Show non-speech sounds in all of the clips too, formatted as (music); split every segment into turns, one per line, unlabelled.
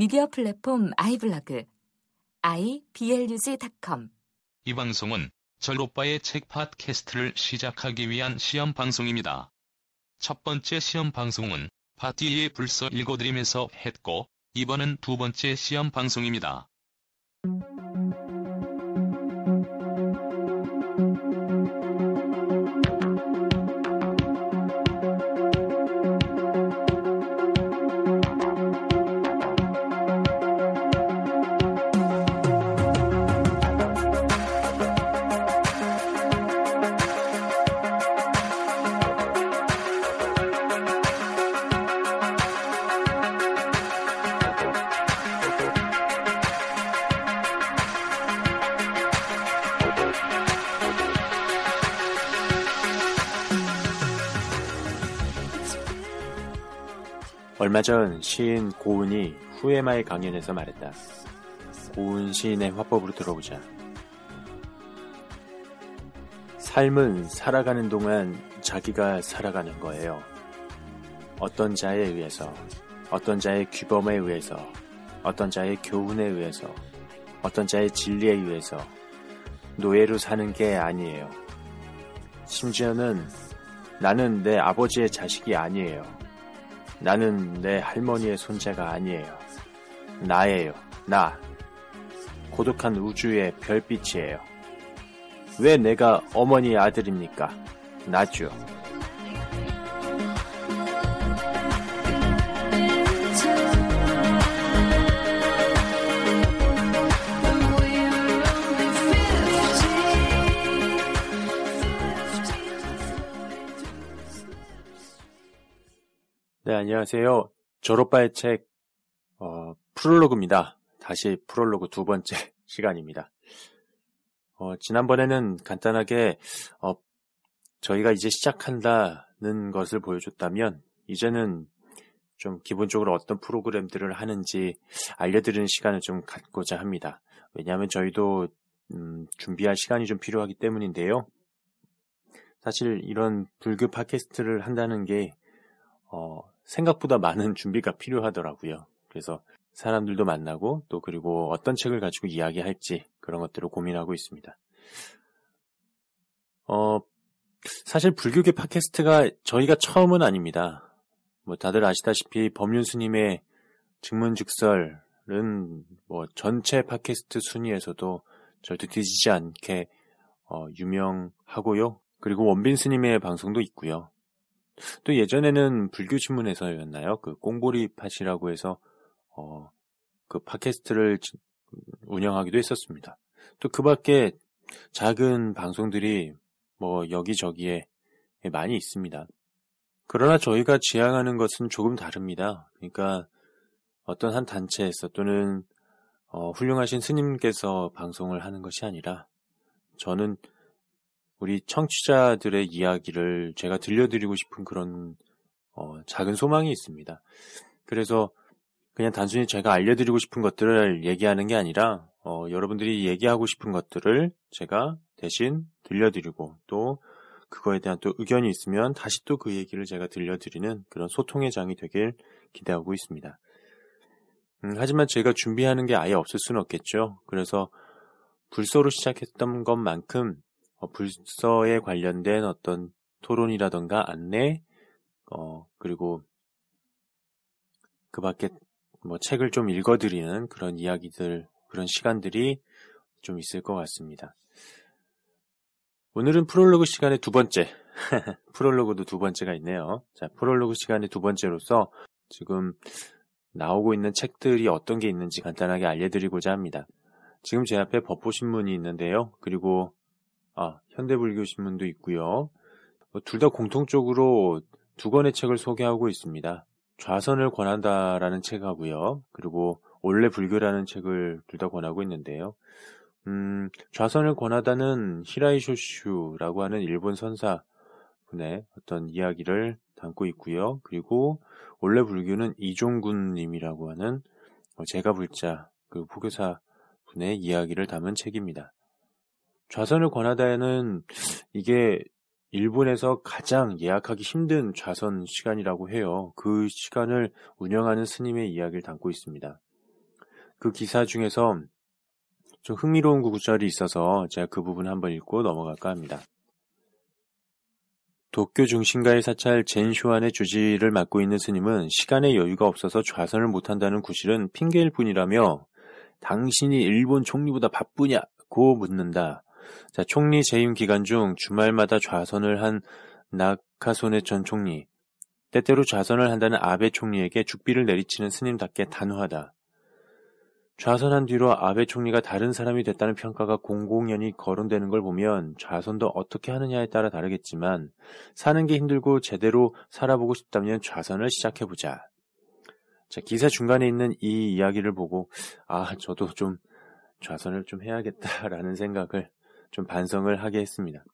미디어 플랫폼 아이블로그 iblog.com
이 방송은 절오빠의 책 팟캐스트를 시작하기 위한 시험 방송입니다. 첫 번째 시험 방송은 파티의 불서 읽어드림에서 했고, 이번은 두 번째 시험 방송입니다.
얼마 전 시인 고은이 후에마의 강연에서 말했다. 고은 시인의 화법으로 들어보자. 삶은 살아가는 동안 자기가 살아가는 거예요. 어떤 자에 의해서, 어떤 자의 규범에 의해서, 어떤 자의 교훈에 의해서, 어떤 자의 진리에 의해서 노예로 사는 게 아니에요. 심지어는 나는 내 아버지의 자식이 아니에요. 나는 내 할머니의 손자가 아니에요. 나예요. 나. 고독한 우주의 별빛이에요. 왜 내가 어머니 아들입니까? 나죠. 안녕하세요. 졸업바의 책, 어, 프롤로그입니다. 다시 프롤로그 두 번째 (laughs) 시간입니다. 어, 지난번에는 간단하게, 어, 저희가 이제 시작한다는 것을 보여줬다면, 이제는 좀 기본적으로 어떤 프로그램들을 하는지 알려드리는 시간을 좀 갖고자 합니다. 왜냐하면 저희도, 음, 준비할 시간이 좀 필요하기 때문인데요. 사실 이런 불교 팟캐스트를 한다는 게, 어, 생각보다 많은 준비가 필요하더라고요. 그래서 사람들도 만나고 또 그리고 어떤 책을 가지고 이야기할지 그런 것들을 고민하고 있습니다. 어, 사실 불교계 팟캐스트가 저희가 처음은 아닙니다. 뭐 다들 아시다시피 법륜 스님의 증문즉설은 뭐 전체 팟캐스트 순위에서도 절대 뒤지지 않게 어, 유명하고요. 그리고 원빈 스님의 방송도 있고요. 또 예전에는 불교 신문에서였나요? 그 꽁보리 팟이라고 해서 어, 그 팟캐스트를 운영하기도 했었습니다. 또 그 밖에 작은 방송들이 뭐 여기저기에 많이 있습니다. 그러나 저희가 지향하는 것은 조금 다릅니다. 그러니까 어떤 한 단체에서 또는 어, 훌륭하신 스님께서 방송을 하는 것이 아니라 저는 우리 청취자들의 이야기를 제가 들려드리고 싶은 그런 어, 작은 소망이 있습니다. 그래서 그냥 단순히 제가 알려드리고 싶은 것들을 얘기하는 게 아니라 어, 여러분들이 얘기하고 싶은 것들을 제가 대신 들려드리고 또 그거에 대한 또 의견이 있으면 다시 또 그 얘기를 제가 들려드리는 그런 소통의 장이 되길 기대하고 있습니다. 음, 하지만 제가 준비하는 게 아예 없을 수는 없겠죠. 그래서 불소로 시작했던 것만큼 어, 불서에 관련된 어떤 토론이라던가 안내, 어, 그리고 그 밖에 뭐 책을 좀 읽어드리는 그런 이야기들, 그런 시간들이 좀 있을 것 같습니다. 오늘은 프롤로그 시간의 두 번째. (laughs) 프롤로그도 두 번째가 있네요. 자, 프롤로그 시간의 두 번째로서 지금 나오고 있는 책들이 어떤 게 있는지 간단하게 알려드리고자 합니다. 지금 제 앞에 법보신문이 있는데요. 그리고 아, 현대불교 신문도 있고요. 뭐둘다 공통적으로 두 권의 책을 소개하고 있습니다. 좌선을 권한다라는 책하고요. 그리고 원래 불교라는 책을 둘 다 권하고 있는데요. 음, 좌선을 권하다는 히라이쇼슈라고 하는 일본 선사 분의 어떤 이야기를 담고 있고요. 그리고 원래 불교는 이종군님이라고 하는 어, 제가 불자 그 포교사 분의 이야기를 담은 책입니다. 좌선을 권하다에는 이게 일본에서 가장 예약하기 힘든 좌선 시간이라고 해요. 그 시간을 운영하는 스님의 이야기를 담고 있습니다. 그 기사 중에서 좀 흥미로운 구절이 있어서 제가 그 부분 한번 읽고 넘어갈까 합니다. 도쿄 중심가의 사찰 젠쇼안의 주지를 맡고 있는 스님은 시간의 여유가 없어서 좌선을 못한다는 구실은 핑계일 뿐이라며 당신이 일본 총리보다 바쁘냐고 묻는다. 자, 총리 재임 기간 중 주말마다 좌선을 한 나카소네 전 총리. 때때로 좌선을 한다는 아베 총리에게 죽비를 내리치는 스님답게 단호하다. 좌선한 뒤로 아베 총리가 다른 사람이 됐다는 평가가 공공연히 거론되는 걸 보면 좌선도 어떻게 하느냐에 따라 다르겠지만 사는 게 힘들고 제대로 살아보고 싶다면 좌선을 시작해보자. 자, 기사 중간에 있는 이 이야기를 보고 아, 저도 좀 좌선을 좀 해야겠다라는 생각을 좀 반성을 하게 했습니다.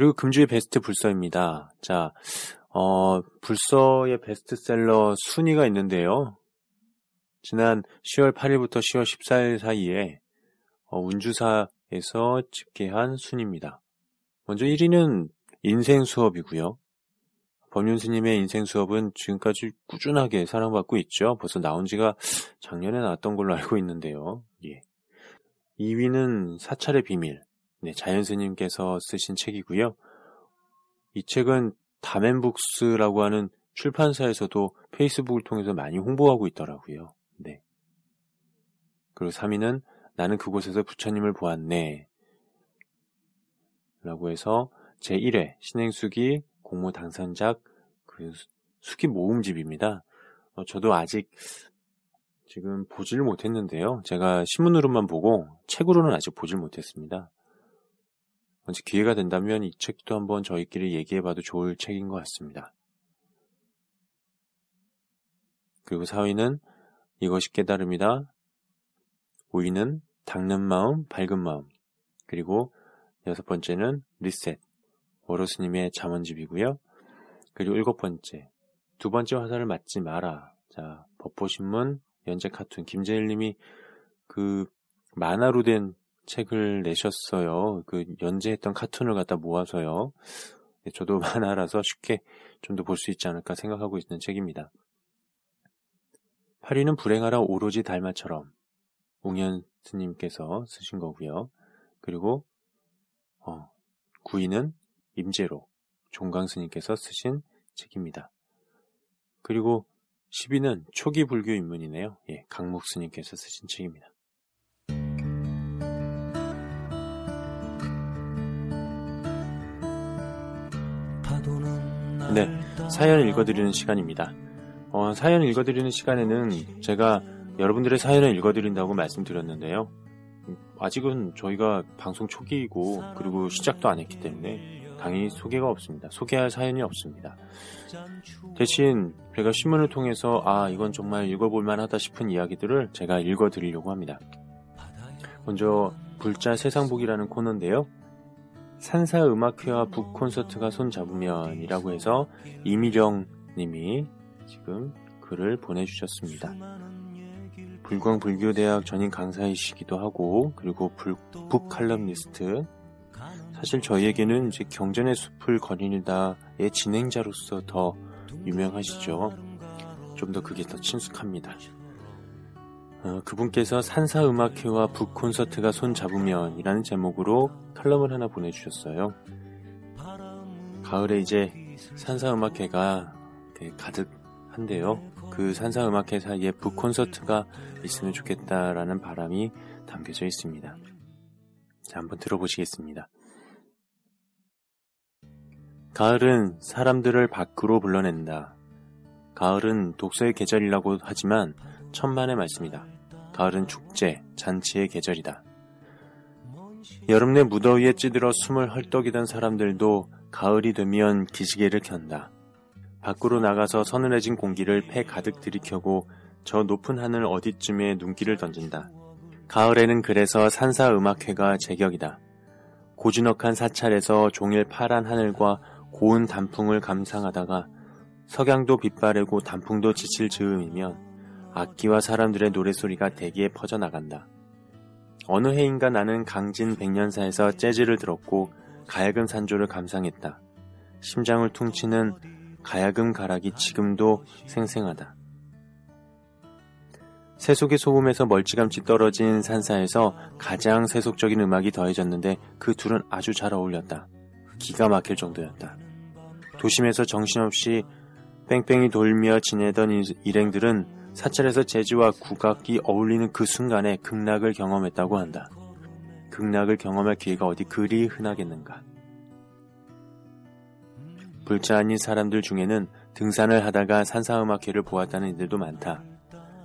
그리고 금주의 베스트 불서입니다. 자, 어, 불서의 베스트셀러 순위가 있는데요. 지난 10월 8일부터 10월 14일 사이에 어, 운주사에서 집계한 순입니다. 먼저 1위는 인생 수업이고요. 법륜 스님의 인생 수업은 지금까지 꾸준하게 사랑받고 있죠. 벌써 나온 지가 작년에 나왔던 걸로 알고 있는데요. 예. 2위는 사찰의 비밀. 네, 자연 스님께서 쓰신 책이고요. 이 책은 다멘북스라고 하는 출판사에서도 페이스북을 통해서 많이 홍보하고 있더라고요. 네. 그리고 3위는 나는 그곳에서 부처님을 보았네. 라고 해서 제1회 신행수기 공모 당선작 그 수기 모음집입니다. 어, 저도 아직 지금 보지를 못했는데요. 제가 신문으로만 보고 책으로는 아직 보질 못했습니다. 언제 기회가 된다면 이 책도 한번 저희끼리 얘기해봐도 좋을 책인 것 같습니다. 그리고 4위는 이것이 깨달음이다. 5위는 닦는 마음, 밝은 마음. 그리고 여섯 번째는 리셋. 워로스님의 잠언집이고요. 그리고 일곱 번째. 두 번째 화살을 맞지 마라. 자, 법보신문, 연재 카툰. 김재일님이 그 만화로 된 책을 내셨어요. 그 연재했던 카툰을 갖다 모아서요. 네, 저도 (laughs) 만화라서 쉽게 좀 더 볼 수 있지 않을까 생각하고 있는 책입니다. 8위는 불행하라 오로지 달마처럼 웅현 스님께서 쓰신 거고요. 그리고 어, 9위는 임재로 종강 스님께서 쓰신 책입니다. 그리고 10위는 초기 불교 입문이네요. 예, 강목 스님께서 쓰신 책입니다. 네, 사연 읽어드리는 시간입니다. 어, 사연 읽어드리는 시간에는 제가 여러분들의 사연을 읽어드린다고 말씀드렸는데요. 아직은 저희가 방송 초기이고 그리고 시작도 안 했기 때문에 당연히 소개가 없습니다. 소개할 사연이 없습니다. 대신 제가 신문을 통해서 아 이건 정말 읽어볼 만하다 싶은 이야기들을 제가 읽어드리려고 합니다. 먼저 불자 세상복이라는 코너인데요. 산사 음악회와 북 콘서트가 손 잡으면이라고 해서 이미령 님이 지금 글을 보내주셨습니다. 불광불교대학 전임 강사이시기도 하고 그리고 불, 북 칼럼니스트 사실 저희에게는 이제 경전의 숲을 거니다의 진행자로서 더 유명하시죠. 좀 더 그게 더 친숙합니다. 어, 그분께서 산사음악회와 북콘서트가 손잡으면 이라는 제목으로 칼럼을 하나 보내주셨어요. 가을에 이제 산사음악회가 가득한데요. 그 산사음악회 사이에 북콘서트가 있으면 좋겠다라는 바람이 담겨져 있습니다. 자, 한번 들어보시겠습니다. 가을은 사람들을 밖으로 불러낸다. 가을은 독서의 계절이라고 하지만 천만의 말씀이다. 가을은 축제, 잔치의 계절이다. 여름 내 무더위에 찌들어 숨을 헐떡이던 사람들도 가을이 되면 기지개를 켠다. 밖으로 나가서 서늘해진 공기를 폐 가득 들이켜고 저 높은 하늘 어디쯤에 눈길을 던진다. 가을에는 그래서 산사음악회가 제격이다. 고즈넉한 사찰에서 종일 파란 하늘과 고운 단풍을 감상하다가 석양도 빛바래고 단풍도 지칠 즈음이면 악기와 사람들의 노래소리가 대기에 퍼져나간다. 어느 해인가 나는 강진 백년사에서 재즈를 들었고 가야금 산조를 감상했다. 심장을 퉁치는 가야금 가락이 지금도 생생하다. 세속의 소음에서 멀찌감치 떨어진 산사에서 가장 세속적인 음악이 더해졌는데 그 둘은 아주 잘 어울렸다. 기가 막힐 정도였다. 도심에서 정신없이 뺑뺑이 돌며 지내던 일행들은 사찰에서 재즈와 국악이 어울리는 그 순간에 극락을 경험했다고 한다. 극락을 경험할 기회가 어디 그리 흔하겠는가. 불자 아닌 사람들 중에는 등산을 하다가 산사음악회를 보았다는 이들도 많다.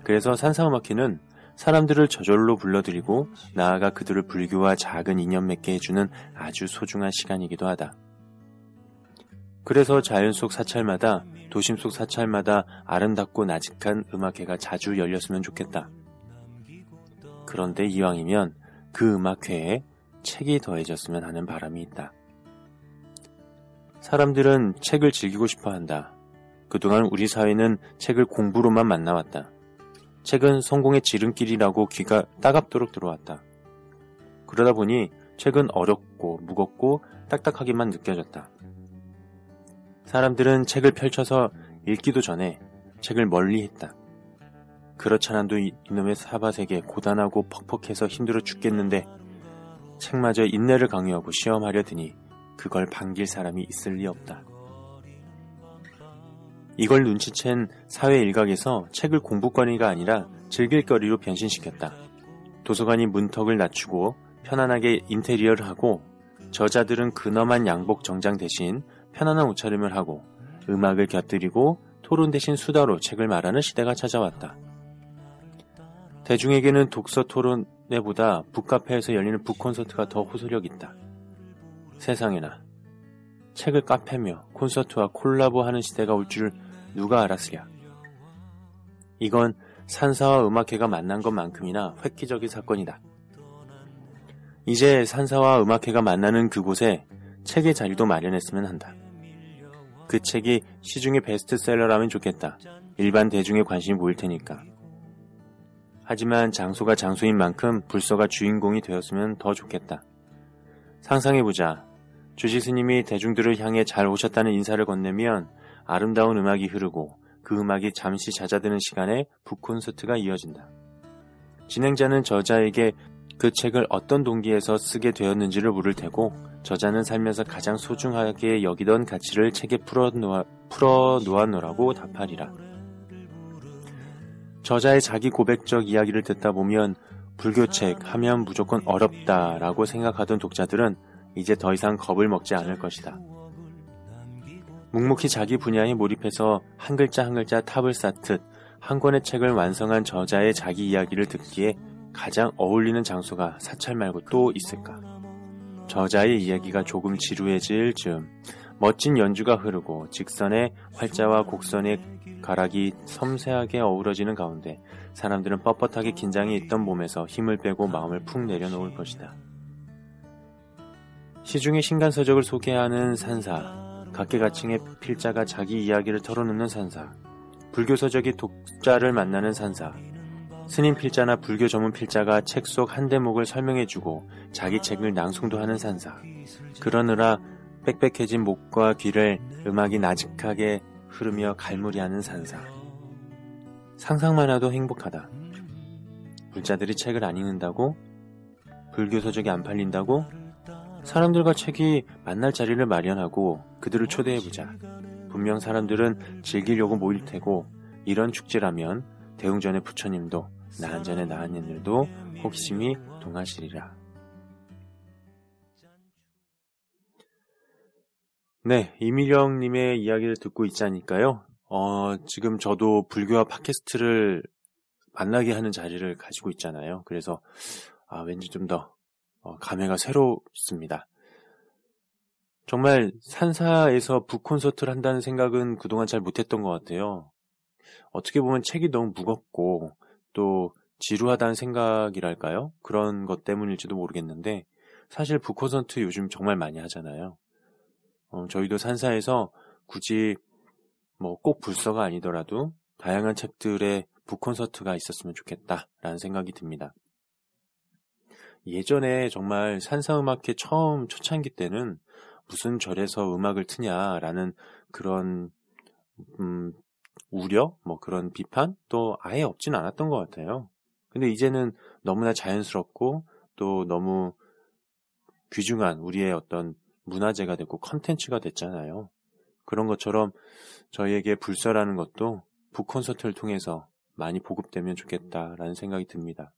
그래서 산사음악회는 사람들을 저절로 불러들이고 나아가 그들을 불교와 작은 인연 맺게 해주는 아주 소중한 시간이기도 하다. 그래서 자연 속 사찰마다 도심 속 사찰마다 아름답고 나직한 음악회가 자주 열렸으면 좋겠다. 그런데 이왕이면 그 음악회에 책이 더해졌으면 하는 바람이 있다. 사람들은 책을 즐기고 싶어 한다. 그동안 우리 사회는 책을 공부로만 만나왔다. 책은 성공의 지름길이라고 귀가 따갑도록 들어왔다. 그러다 보니 책은 어렵고 무겁고 딱딱하기만 느껴졌다. 사람들은 책을 펼쳐서 읽기도 전에 책을 멀리 했다. 그렇잖아도 이놈의 사바세계 고단하고 퍽퍽해서 힘들어 죽겠는데 책마저 인내를 강요하고 시험하려 드니 그걸 반길 사람이 있을 리 없다. 이걸 눈치챈 사회 일각에서 책을 공부거리가 아니라 즐길거리로 변신시켰다. 도서관이 문턱을 낮추고 편안하게 인테리어를 하고 저자들은 근엄한 양복 정장 대신 편안한 옷차림을 하고 음악을 곁들이고 토론 대신 수다로 책을 말하는 시대가 찾아왔다. 대중에게는 독서 토론회보다 북카페에서 열리는 북콘서트가 더 호소력 있다. 세상에나 책을 카페며 콘서트와 콜라보하는 시대가 올 줄 누가 알았으랴. 이건 산사와 음악회가 만난 것만큼이나 획기적인 사건이다. 이제 산사와 음악회가 만나는 그곳에 책의 자리도 마련했으면 한다. 그 책이 시중의 베스트셀러라면 좋겠다. 일반 대중의 관심이 모일 테니까. 하지만 장소가 장소인 만큼 불서가 주인공이 되었으면 더 좋겠다. 상상해보자. 주지 스님이 대중들을 향해 잘 오셨다는 인사를 건네면 아름다운 음악이 흐르고 그 음악이 잠시 잦아드는 시간에 북콘서트가 이어진다. 진행자는 저자에게 그 책을 어떤 동기에서 쓰게 되었는지를 물을 테고 저자는 살면서 가장 소중하게 여기던 가치를 책에 풀어놓아, 풀어놓아노라고 답하리라. 저자의 자기 고백적 이야기를 듣다 보면 불교책 하면 무조건 어렵다라고 생각하던 독자들은 이제 더 이상 겁을 먹지 않을 것이다. 묵묵히 자기 분야에 몰입해서 한 글자 한 글자 탑을 쌓듯 한 권의 책을 완성한 저자의 자기 이야기를 듣기에 가장 어울리는 장소가 사찰 말고 또 있을까? 저자의 이야기가 조금 지루해질 즈음 멋진 연주가 흐르고 직선의 활자와 곡선의 가락이 섬세하게 어우러지는 가운데 사람들은 뻣뻣하게 긴장이 있던 몸에서 힘을 빼고 마음을 푹 내려놓을 것이다. 시중의 신간서적을 소개하는 산사, 각계각층의 필자가 자기 이야기를 털어놓는 산사, 불교서적이 독자를 만나는 산사, 스님 필자나 불교 전문 필자가 책 속 한 대목을 설명해주고 자기 책을 낭송도 하는 산사. 그러느라 빽빽해진 목과 귀를 음악이 나직하게 흐르며 갈무리하는 산사. 상상만 해도 행복하다. 불자들이 책을 안 읽는다고? 불교 서적이 안 팔린다고? 사람들과 책이 만날 자리를 마련하고 그들을 초대해보자. 분명 사람들은 즐기려고 모일 테고 이런 축제라면 대웅전의 부처님도 나한전의 나한님들도 호기심이 동하시리라. 네, 이미령님의 이야기를 듣고 있자니까요. 어, 지금 저도 불교와 팟캐스트를 만나게 하는 자리를 가지고 있잖아요. 그래서 아, 왠지 좀더 어, 감회가 새롭습니다. 정말 산사에서 북콘서트를 한다는 생각은 그동안 잘 못했던 것 같아요. 어떻게 보면 책이 너무 무겁고 또 지루하다는 생각이랄까요? 그런 것 때문일지도 모르겠는데 사실 북콘서트 요즘 정말 많이 하잖아요. 어, 저희도 산사에서 굳이 뭐 꼭 불서가 아니더라도 다양한 책들의 북콘서트가 있었으면 좋겠다라는 생각이 듭니다. 예전에 정말 산사음악회 처음 초창기 때는 무슨 절에서 음악을 트냐라는 그런 음, 우려, 뭐 그런 비판 또 아예 없진 않았던 것 같아요. 근데 이제는 너무나 자연스럽고 또 너무 귀중한 우리의 어떤 문화재가 됐고 컨텐츠가 됐잖아요. 그런 것처럼 저희에게 불사라는 것도 북콘서트를 통해서 많이 보급되면 좋겠다라는 생각이 듭니다.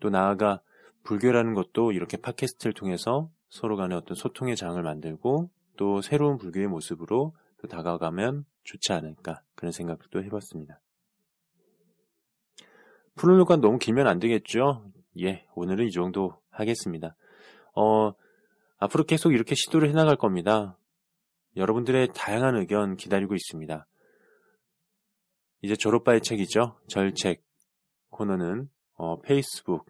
또 나아가 불교라는 것도 이렇게 팟캐스트를 통해서 서로 간의 어떤 소통의 장을 만들고 또 새로운 불교의 모습으로 또 다가가면 좋지 않을까 그런 생각도 해봤습니다. 프로노가 너무 길면 안 되겠죠? 예, 오늘은 이 정도 하겠습니다. 어, 앞으로 계속 이렇게 시도를 해나갈 겁니다. 여러분들의 다양한 의견 기다리고 있습니다. 이제 졸업바의 책이죠. 절책 코너는 어, 페이스북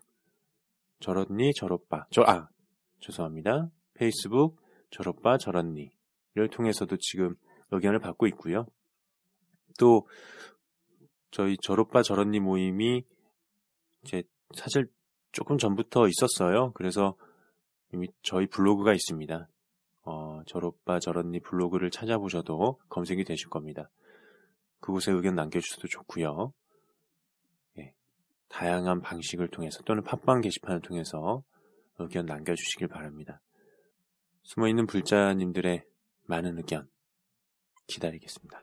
저렇니 저롯바 저 아 죄송합니다. 페이스북 저롯바 저렇니를 통해서도 지금 의견을 받고 있고요. 또 저희 저롯바 저런니 모임이 이제 사실 조금 전부터 있었어요. 그래서 이미 저희 블로그가 있습니다. 어, 저롯바 저런니 블로그를 찾아보셔도 검색이 되실 겁니다. 그곳에 의견 남겨주셔도 좋고요. 예, 다양한 방식을 통해서 또는 팟빵 게시판을 통해서 의견 남겨주시길 바랍니다. 숨어있는 불자님들의 많은 의견 기다리겠습니다.